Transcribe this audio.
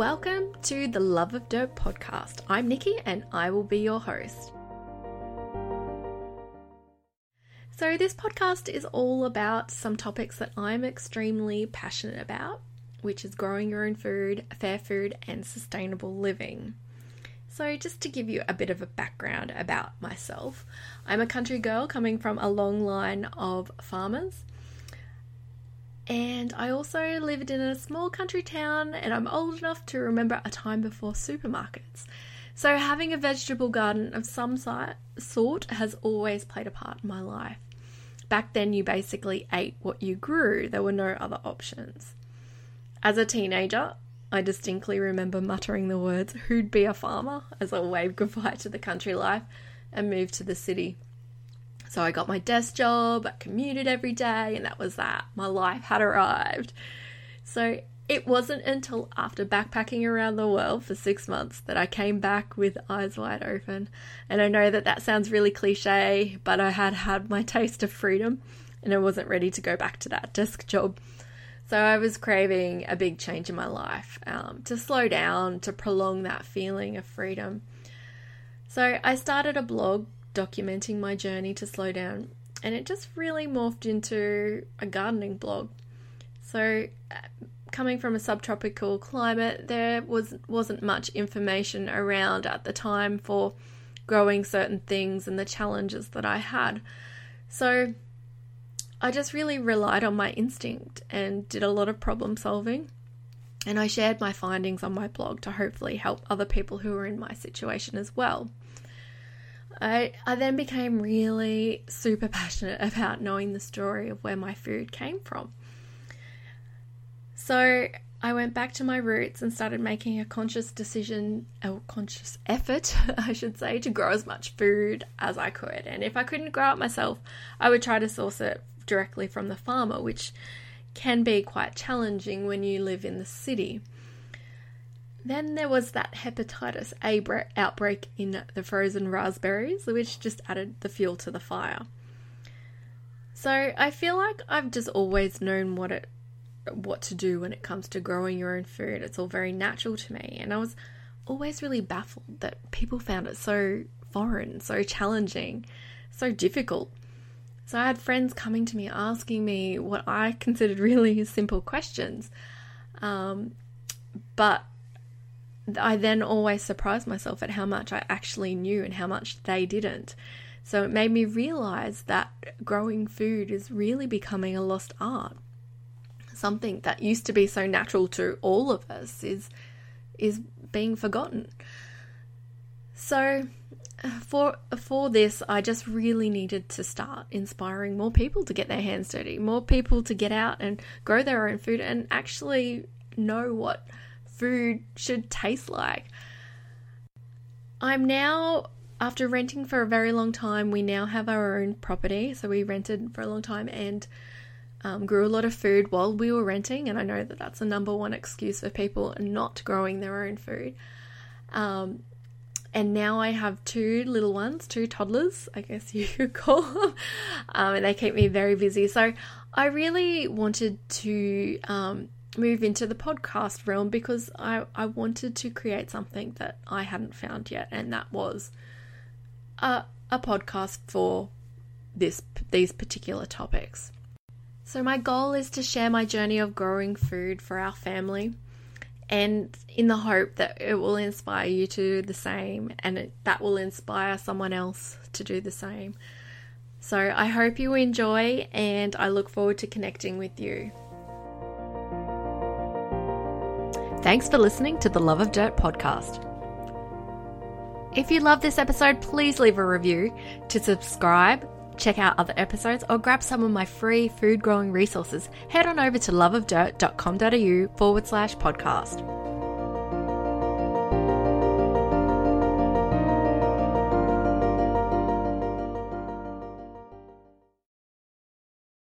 welcome to the Love of Dirt podcast. I'm Nikki and I will be your host. So, this podcast is all about some topics that I'm extremely passionate about, which is growing your own food, fair food, and sustainable living. So, just to give you a bit of a background about myself, I'm a country girl coming from a long line of farmers. And I also lived in a small country town, and I'm old enough to remember a time before supermarkets. So, having a vegetable garden of some sort has always played a part in my life. Back then, you basically ate what you grew, there were no other options. As a teenager, I distinctly remember muttering the words, Who'd be a farmer? as I waved goodbye to the country life and moved to the city. So I got my desk job, I commuted every day, and that was that. My life had arrived. So it wasn't until after backpacking around the world for six months that I came back with eyes wide open. And I know that that sounds really cliche, but I had had my taste of freedom and I wasn't ready to go back to that desk job. So I was craving a big change in my life, um, to slow down, to prolong that feeling of freedom. So I started a blog documenting my journey to slow down, and it just really morphed into a gardening blog. So, uh, coming from a subtropical climate, there was wasn't much information around at the time for growing certain things and the challenges that I had. So, I just really relied on my instinct and did a lot of problem solving. And I shared my findings on my blog to hopefully help other people who were in my situation as well. I, I then became really super passionate about knowing the story of where my food came from. So I went back to my roots and started making a conscious decision, a conscious effort, I should say, to grow as much food as I could. And if I couldn't grow it myself, I would try to source it directly from the farmer, which can be quite challenging when you live in the city. Then there was that hepatitis A outbreak in the frozen raspberries, which just added the fuel to the fire. So I feel like I've just always known what it what to do when it comes to growing your own food. It's all very natural to me, and I was always really baffled that people found it so foreign, so challenging, so difficult. So I had friends coming to me asking me what I considered really simple questions. Um, but I then always surprised myself at how much I actually knew and how much they didn't. So it made me realize that growing food is really becoming a lost art. Something that used to be so natural to all of us is is being forgotten. So for for this, I just really needed to start inspiring more people to get their hands dirty, more people to get out and grow their own food and actually know what food should taste like. I'm now after renting for a very long time, we now have our own property. So we rented for a long time and um, grew a lot of food while we were renting. And I know that that's the number one excuse for people not growing their own food. Um, and now I have two little ones, two toddlers, I guess you could call them, um, and they keep me very busy. So I really wanted to um, move into the podcast realm because I, I wanted to create something that I hadn't found yet, and that was a, a podcast for this these particular topics. So my goal is to share my journey of growing food for our family and in the hope that it will inspire you to do the same and it, that will inspire someone else to do the same. So I hope you enjoy and I look forward to connecting with you. Thanks for listening to the Love of Dirt podcast. If you love this episode, please leave a review. To subscribe, check out other episodes, or grab some of my free food growing resources, head on over to loveofdirt.com.au forward slash podcast.